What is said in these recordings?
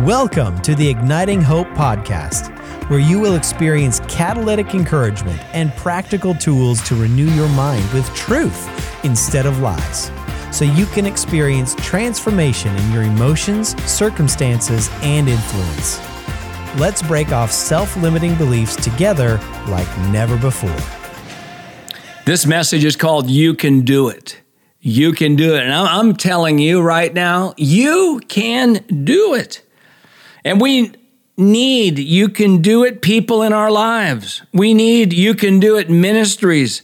Welcome to the Igniting Hope podcast, where you will experience catalytic encouragement and practical tools to renew your mind with truth instead of lies, so you can experience transformation in your emotions, circumstances, and influence. Let's break off self limiting beliefs together like never before. This message is called You Can Do It. You can do it. And I'm telling you right now, you can do it. And we need you can do it people in our lives. We need you can do it ministries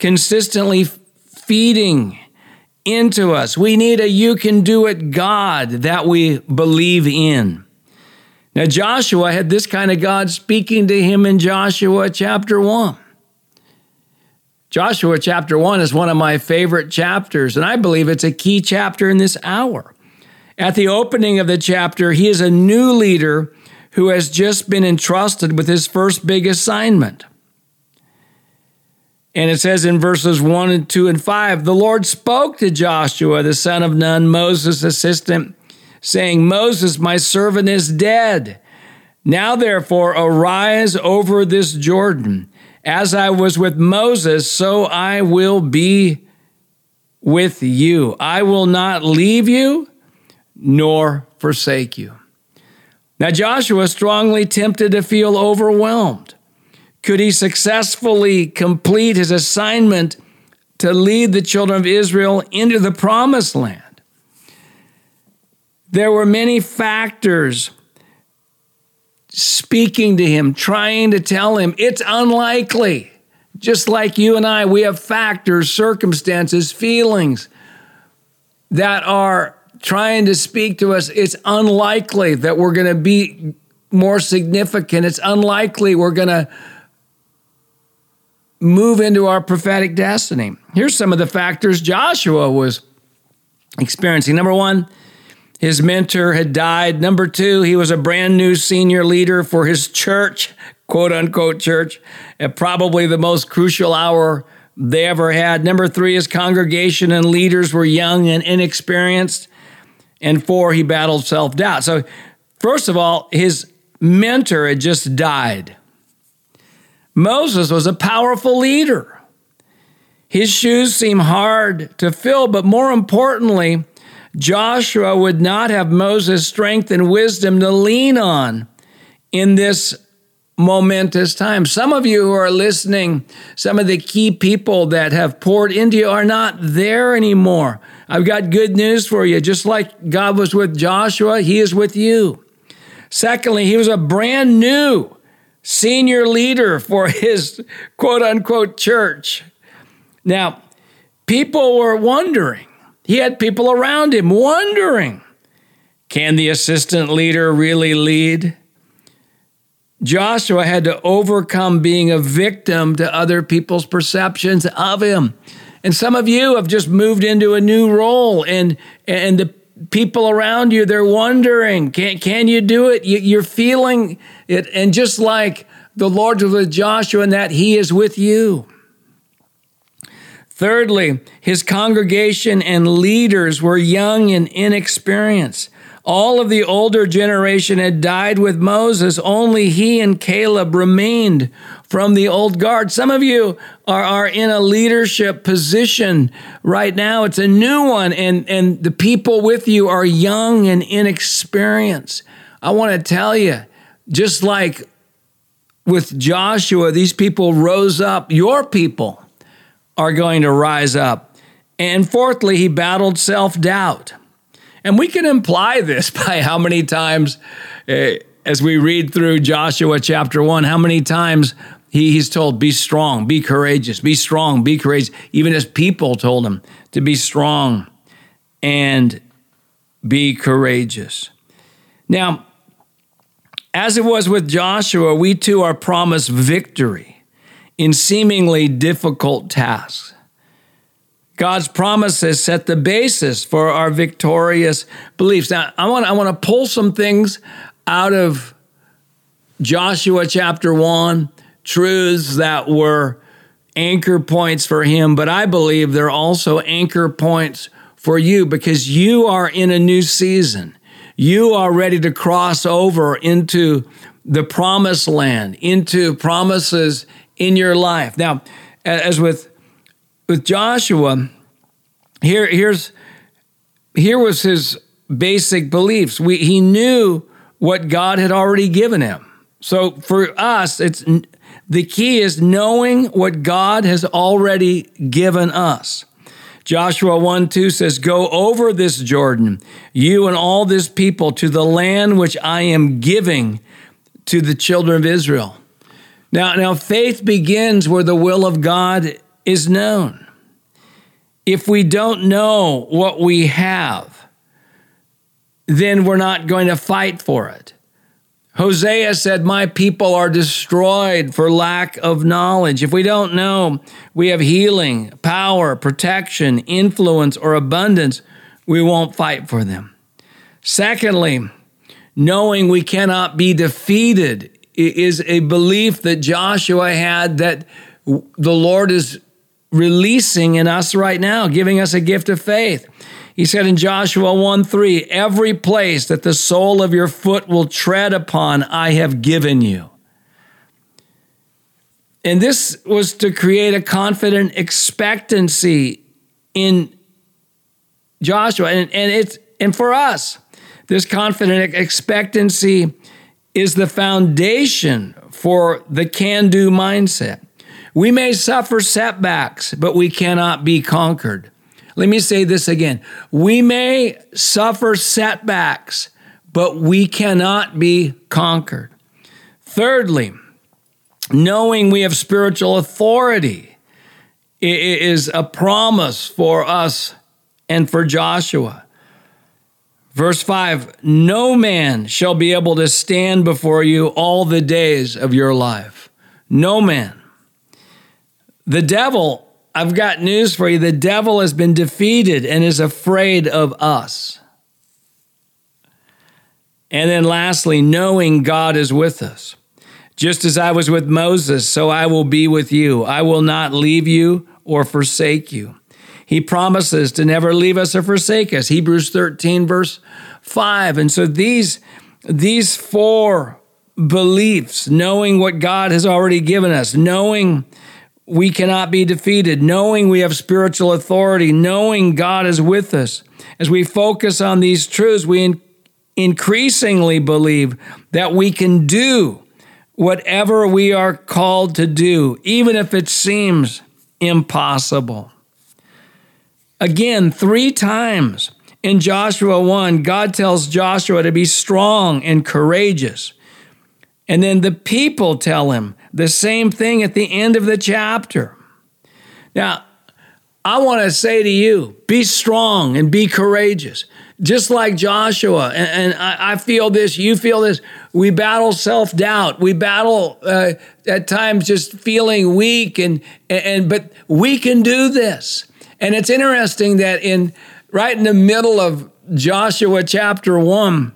consistently feeding into us. We need a you can do it God that we believe in. Now, Joshua had this kind of God speaking to him in Joshua chapter 1. Joshua chapter 1 is one of my favorite chapters, and I believe it's a key chapter in this hour. At the opening of the chapter, he is a new leader who has just been entrusted with his first big assignment. And it says in verses 1 and 2 and 5 The Lord spoke to Joshua, the son of Nun, Moses' assistant, saying, Moses, my servant, is dead. Now therefore, arise over this Jordan. As I was with Moses, so I will be with you. I will not leave you nor forsake you. Now, Joshua strongly tempted to feel overwhelmed. Could he successfully complete his assignment to lead the children of Israel into the promised land? There were many factors speaking to him, trying to tell him it's unlikely. Just like you and I, we have factors, circumstances, feelings that are trying to speak to us, it's unlikely that we're going to be more significant. It's unlikely we're going to move into our prophetic destiny. Here's some of the factors Joshua was experiencing. Number one, his mentor had died. Number two, he was a brand new senior leader for his church, quote unquote church, at probably the most crucial hour they ever had. Number three, his congregation and leaders were young and inexperienced and four, he battled self doubt. So, first of all, his mentor had just died. Moses was a powerful leader. His shoes seem hard to fill, but more importantly, Joshua would not have Moses' strength and wisdom to lean on in this momentous time. Some of you who are listening, some of the key people that have poured into you are not there anymore. I've got good news for you. Just like God was with Joshua, He is with you. Secondly, he was a brand new senior leader for his quote unquote church. Now, people were wondering, he had people around him wondering, can the assistant leader really lead? Joshua had to overcome being a victim to other people's perceptions of him. And some of you have just moved into a new role and and the people around you they're wondering, can can you do it? You, are feeling it and just like the Lord was with Joshua and that he is with you. Thirdly, his congregation and leaders were young and inexperienced. All of the older generation had died with Moses. Only he and Caleb remained from the old guard. Some of you are, are in a leadership position right now. It's a new one, and, and the people with you are young and inexperienced. I want to tell you, just like with Joshua, these people rose up, your people are going to rise up. And fourthly, he battled self doubt. And we can imply this by how many times, uh, as we read through Joshua chapter 1, how many times he, he's told, be strong, be courageous, be strong, be courageous. Even as people told him to be strong and be courageous. Now, as it was with Joshua, we too are promised victory in seemingly difficult tasks. God's promises set the basis for our victorious beliefs. Now, I want, I want to pull some things out of Joshua chapter 1, truths that were anchor points for him, but I believe they're also anchor points for you because you are in a new season. You are ready to cross over into the promised land, into promises in your life. Now, as with with Joshua, here here's here was his basic beliefs. We, he knew what God had already given him. So for us, it's the key is knowing what God has already given us. Joshua 1 2 says, Go over this Jordan, you and all this people, to the land which I am giving to the children of Israel. Now, now faith begins where the will of God is known. If we don't know what we have, then we're not going to fight for it. Hosea said, My people are destroyed for lack of knowledge. If we don't know we have healing, power, protection, influence, or abundance, we won't fight for them. Secondly, knowing we cannot be defeated is a belief that Joshua had that the Lord is releasing in us right now, giving us a gift of faith. He said in Joshua 1 3, Every place that the sole of your foot will tread upon, I have given you. And this was to create a confident expectancy in Joshua. And, and it's and for us, this confident expectancy is the foundation for the can do mindset. We may suffer setbacks, but we cannot be conquered. Let me say this again. We may suffer setbacks, but we cannot be conquered. Thirdly, knowing we have spiritual authority is a promise for us and for Joshua. Verse 5 No man shall be able to stand before you all the days of your life. No man. The devil I've got news for you. The devil has been defeated and is afraid of us. And then lastly, knowing God is with us. Just as I was with Moses, so I will be with you. I will not leave you or forsake you. He promises to never leave us or forsake us. Hebrews 13, verse 5. And so these, these four beliefs, knowing what God has already given us, knowing we cannot be defeated, knowing we have spiritual authority, knowing God is with us. As we focus on these truths, we in- increasingly believe that we can do whatever we are called to do, even if it seems impossible. Again, three times in Joshua 1, God tells Joshua to be strong and courageous. And then the people tell him the same thing at the end of the chapter. Now, I want to say to you be strong and be courageous. Just like Joshua, and, and I, I, feel this, you feel this. We battle self doubt. We battle uh, at times just feeling weak, and, and but we can do this. And it's interesting that in right in the middle of Joshua chapter one,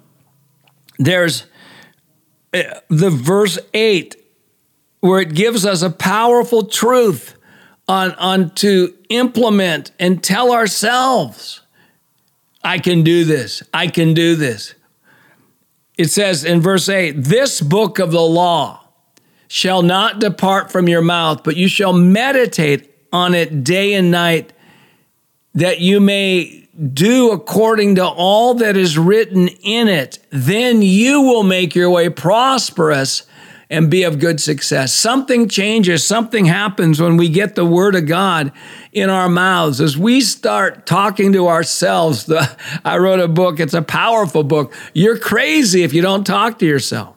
there's the verse 8 where it gives us a powerful truth on, on to implement and tell ourselves i can do this. I can do this. It says in verse 8 this book of the law shall not depart from your mouth but you shall meditate on it day and night that you may do according to all that is written in it, then you will make your way prosperous and be of good success. Something changes, something happens when we get the word of God in our mouths. As we start talking to ourselves, the, I wrote a book, it's a powerful book. You're crazy if you don't talk to yourself.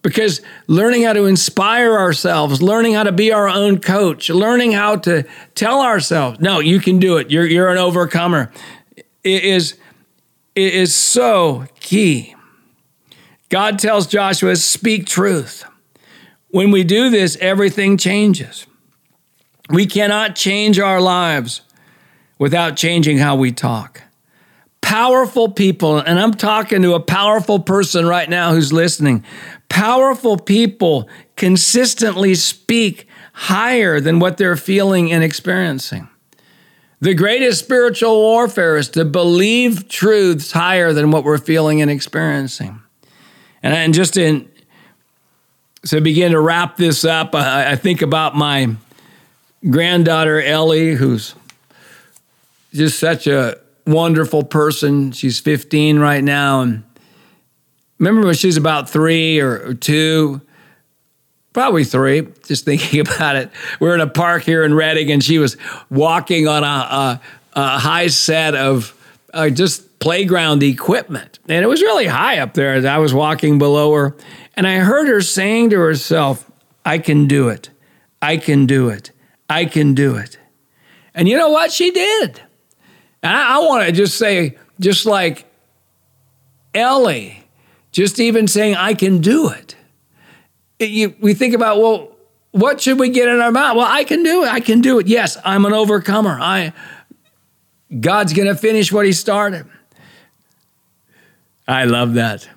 Because learning how to inspire ourselves, learning how to be our own coach, learning how to tell ourselves, no, you can do it. You're, you're an overcomer is, is so key. God tells Joshua, speak truth. When we do this, everything changes. We cannot change our lives without changing how we talk. Powerful people, and I'm talking to a powerful person right now who's listening. Powerful people consistently speak higher than what they're feeling and experiencing. The greatest spiritual warfare is to believe truths higher than what we're feeling and experiencing. And, and just in, so begin to wrap this up, I, I think about my granddaughter Ellie, who's just such a wonderful person. She's 15 right now. And remember when she was about three or, or two, probably three, just thinking about it. We are in a park here in Redding and she was walking on a, a, a high set of uh, just playground equipment. And it was really high up there as I was walking below her. And I heard her saying to herself, I can do it. I can do it. I can do it. And you know what? She did. I, I want to just say, just like Ellie, just even saying, I can do it. it you, we think about, well, what should we get in our mouth? Well, I can do it. I can do it. Yes, I'm an overcomer. I God's going to finish what he started. I love that.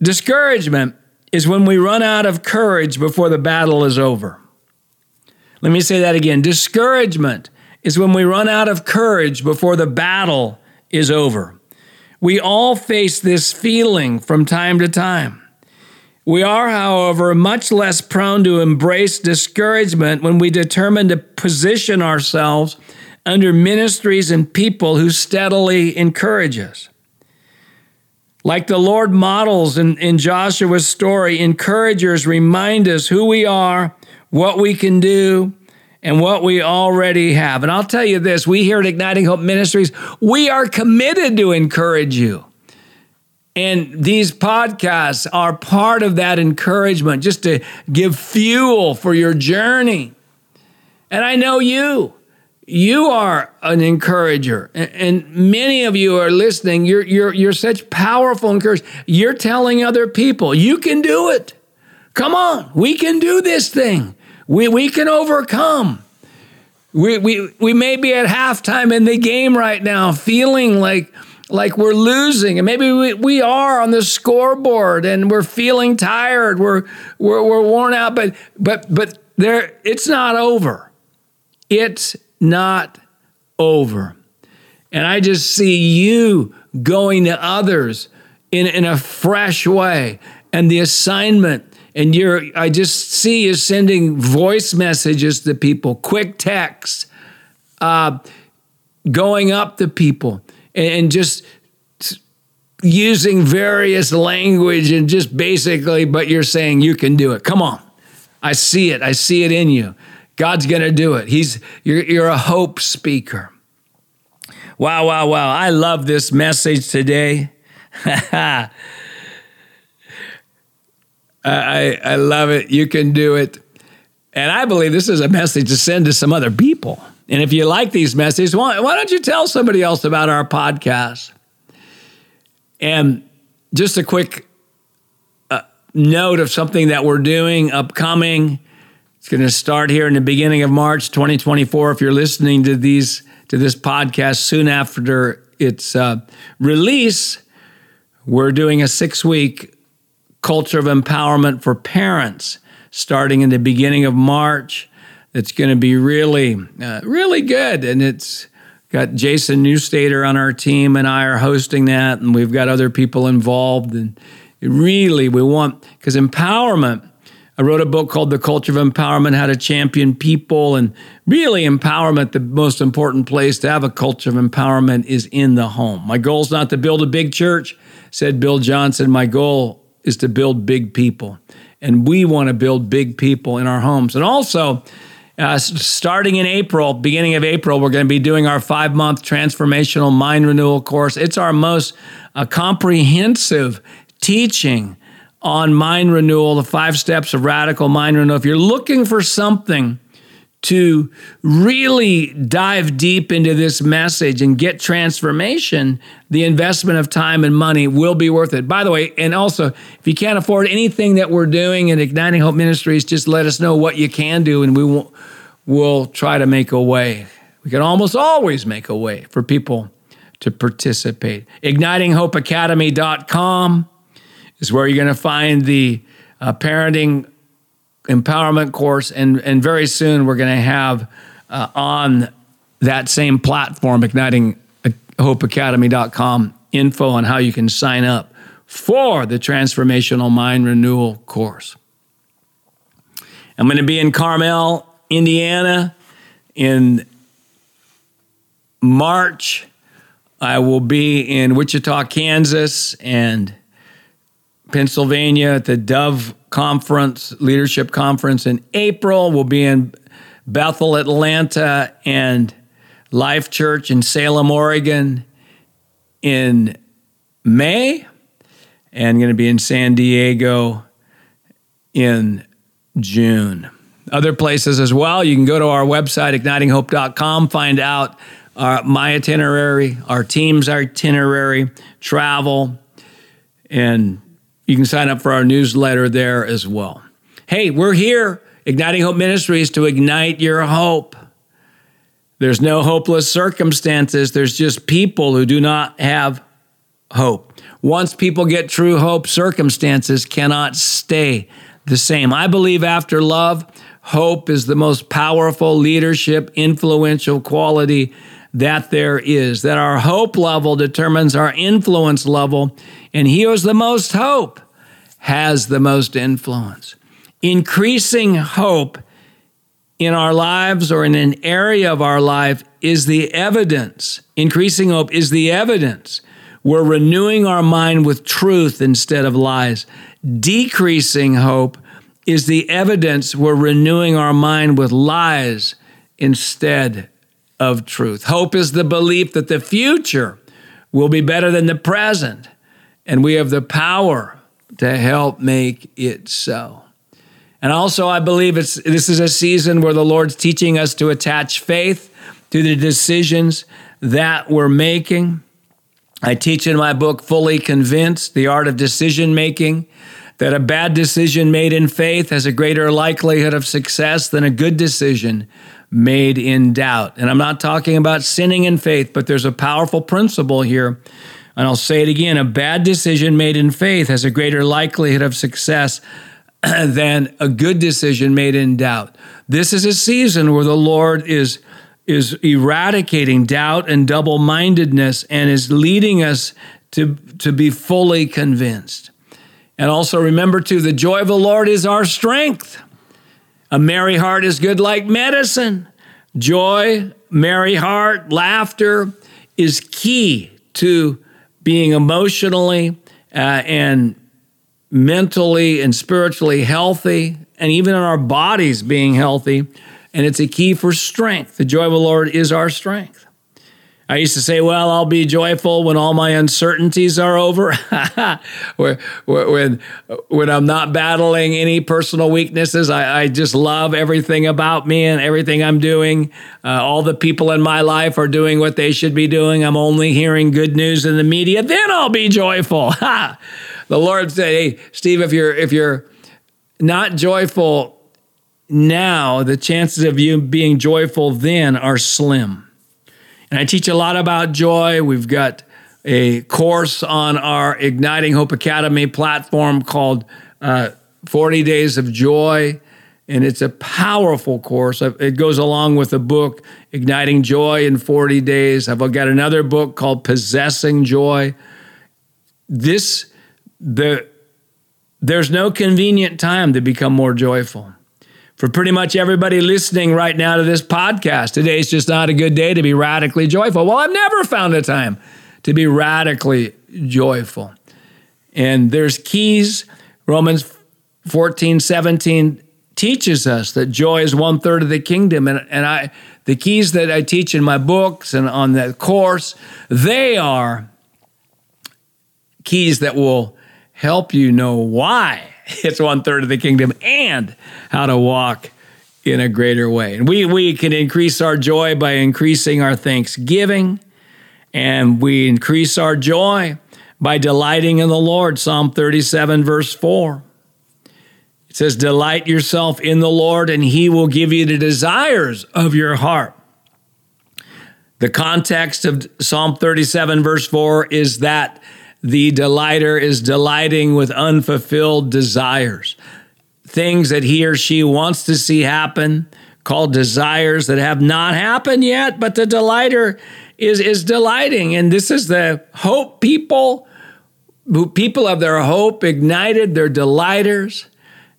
Discouragement is when we run out of courage before the battle is over. Let me say that again. Discouragement is when we run out of courage before the battle is over. We all face this feeling from time to time. We are, however, much less prone to embrace discouragement when we determine to position ourselves under ministries and people who steadily encourage us. Like the Lord models in, in Joshua's story, encouragers remind us who we are, what we can do, and what we already have. And I'll tell you this we here at Igniting Hope Ministries, we are committed to encourage you. And these podcasts are part of that encouragement, just to give fuel for your journey. And I know you. You are an encourager, and many of you are listening. You're, you're, you're such powerful encouragers. You're telling other people, you can do it. Come on, we can do this thing. We, we can overcome. We, we, we may be at halftime in the game right now, feeling like, like we're losing. And maybe we, we are on the scoreboard and we're feeling tired. We're, we're, we're worn out, but, but, but there, it's not over. It's not over. And I just see you going to others in, in a fresh way. And the assignment and you're I just see you sending voice messages to people, quick texts, uh, going up to people, and, and just using various language and just basically, but you're saying you can do it. Come on, I see it. I see it in you. God's gonna do it. He's you're, you're a hope speaker. Wow, wow, wow! I love this message today. I, I love it. You can do it. And I believe this is a message to send to some other people. And if you like these messages, why, why don't you tell somebody else about our podcast? And just a quick uh, note of something that we're doing upcoming. It's going to start here in the beginning of March 2024. If you're listening to these to this podcast soon after its uh, release, we're doing a six week culture of empowerment for parents starting in the beginning of March. It's going to be really, uh, really good. And it's got Jason Newstater on our team, and I are hosting that, and we've got other people involved. And really, we want, because empowerment, I wrote a book called The Culture of Empowerment How to Champion People. And really, empowerment, the most important place to have a culture of empowerment is in the home. My goal is not to build a big church, said Bill Johnson. My goal is to build big people. And we want to build big people in our homes. And also, uh, starting in April, beginning of April, we're going to be doing our five month transformational mind renewal course. It's our most uh, comprehensive teaching on mind renewal, the five steps of radical mind renewal. If you're looking for something to really dive deep into this message and get transformation, the investment of time and money will be worth it. By the way, and also, if you can't afford anything that we're doing in Igniting Hope Ministries, just let us know what you can do and we will we'll try to make a way. We can almost always make a way for people to participate. IgnitingHopeAcademy.com is where you're going to find the uh, parenting empowerment course, and and very soon we're going to have uh, on that same platform, ignitinghopeacademy.com, info on how you can sign up for the Transformational Mind Renewal course. I'm going to be in Carmel, Indiana in March. I will be in Wichita, Kansas, and Pennsylvania at the Dove Conference, Leadership Conference in April. We'll be in Bethel, Atlanta, and Life Church in Salem, Oregon in May, and going to be in San Diego in June. Other places as well. You can go to our website, ignitinghope.com, find out my itinerary, our team's itinerary, travel, and you can sign up for our newsletter there as well. Hey, we're here, Igniting Hope Ministries, to ignite your hope. There's no hopeless circumstances, there's just people who do not have hope. Once people get true hope, circumstances cannot stay the same. I believe after love, hope is the most powerful leadership, influential quality that there is. That our hope level determines our influence level, and he who has the most hope has the most influence. Increasing hope in our lives or in an area of our life is the evidence. Increasing hope is the evidence. We're renewing our mind with truth instead of lies. Decreasing hope is the evidence we're renewing our mind with lies instead of truth. Hope is the belief that the future will be better than the present, and we have the power to help make it so. And also, I believe it's, this is a season where the Lord's teaching us to attach faith to the decisions that we're making. I teach in my book, Fully Convinced The Art of Decision Making, that a bad decision made in faith has a greater likelihood of success than a good decision made in doubt. And I'm not talking about sinning in faith, but there's a powerful principle here. And I'll say it again a bad decision made in faith has a greater likelihood of success than a good decision made in doubt. This is a season where the Lord is is eradicating doubt and double mindedness and is leading us to, to be fully convinced. And also remember, too, the joy of the Lord is our strength. A merry heart is good like medicine. Joy, merry heart, laughter is key to being emotionally uh, and mentally and spiritually healthy, and even in our bodies being healthy and it's a key for strength. The joy of the Lord is our strength. I used to say, well, I'll be joyful when all my uncertainties are over, when, when, I'm not battling any personal weaknesses. I, I, just love everything about me and everything I'm doing. Uh, all the people in my life are doing what they should be doing. I'm only hearing good news in the media. Then I'll be joyful. the Lord said, hey, Steve, if you're, if you're not joyful now, the chances of you being joyful then are slim. And I teach a lot about joy. We've got a course on our Igniting Hope Academy platform called uh, 40 Days of Joy. And it's a powerful course. It goes along with a book, Igniting Joy in 40 Days. I've got another book called Possessing Joy. This, the, there's no convenient time to become more joyful for pretty much everybody listening right now to this podcast. Today is just not a good day to be radically joyful. Well, I've never found a time to be radically joyful. And there's keys. Romans 14, 17 teaches us that joy is one third of the kingdom. And, and I the keys that I teach in my books and on that course, they are keys that will help you know why it's one third of the kingdom and how to walk in a greater way. And we, we can increase our joy by increasing our thanksgiving, and we increase our joy by delighting in the Lord. Psalm 37, verse 4. It says, Delight yourself in the Lord, and he will give you the desires of your heart. The context of Psalm 37, verse 4 is that the delighter is delighting with unfulfilled desires, things that he or she wants to see happen, called desires that have not happened yet, but the delighter is, is delighting. And this is the hope people who people of their hope ignited, they're delighters,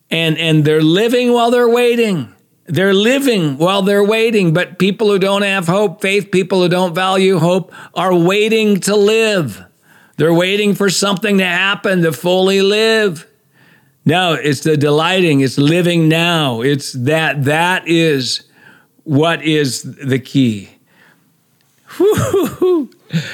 and, and they're living while they're waiting. They're living while they're waiting, but people who don't have hope, faith people who don't value hope, are waiting to live. They're waiting for something to happen to fully live. No, it's the delighting, it's living now. It's that that is what is the key.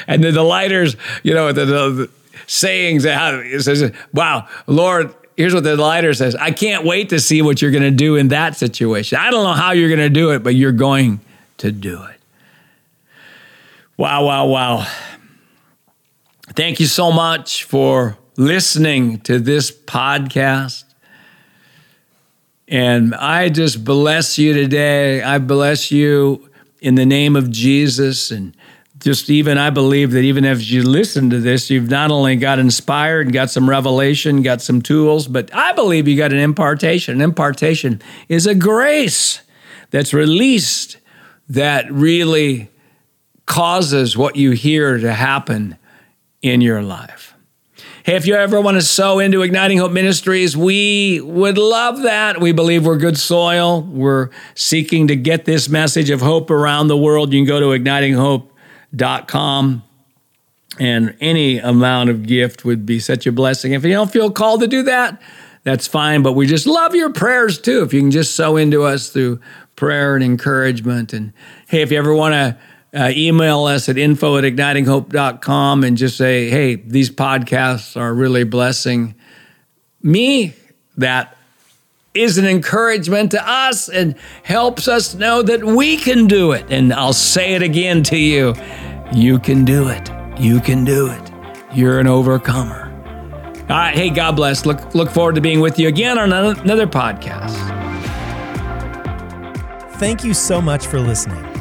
and the delighters, you know, the, the, the sayings, says, wow, Lord, here's what the lighter says I can't wait to see what you're going to do in that situation. I don't know how you're going to do it, but you're going to do it. Wow, wow, wow. Thank you so much for listening to this podcast. And I just bless you today. I bless you in the name of Jesus. And just even I believe that even if you listen to this, you've not only got inspired, got some revelation, got some tools, but I believe you got an impartation. An impartation is a grace that's released that really causes what you hear to happen in your life. Hey, if you ever want to sow into Igniting Hope Ministries, we would love that. We believe we're good soil. We're seeking to get this message of hope around the world. You can go to Igniting Hope com. And any amount of gift would be such a blessing. If you don't feel called to do that, that's fine. But we just love your prayers too. If you can just sow into us through prayer and encouragement. And hey, if you ever want to uh, email us at info at ignitinghope.com and just say, hey, these podcasts are really blessing me, that is an encouragement to us and helps us know that we can do it. And I'll say it again to you you can do it. You can do it. You're an overcomer. All right. Hey, God bless. Look, look forward to being with you again on another podcast. Thank you so much for listening.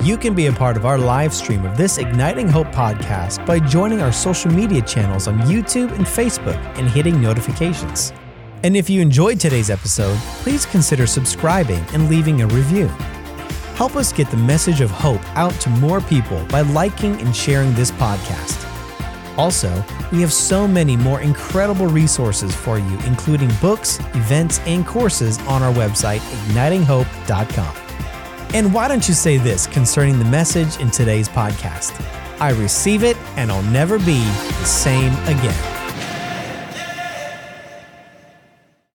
You can be a part of our live stream of this Igniting Hope podcast by joining our social media channels on YouTube and Facebook and hitting notifications. And if you enjoyed today's episode, please consider subscribing and leaving a review. Help us get the message of hope out to more people by liking and sharing this podcast. Also, we have so many more incredible resources for you, including books, events, and courses on our website, ignitinghope.com. And why don't you say this concerning the message in today's podcast? I receive it and I'll never be the same again.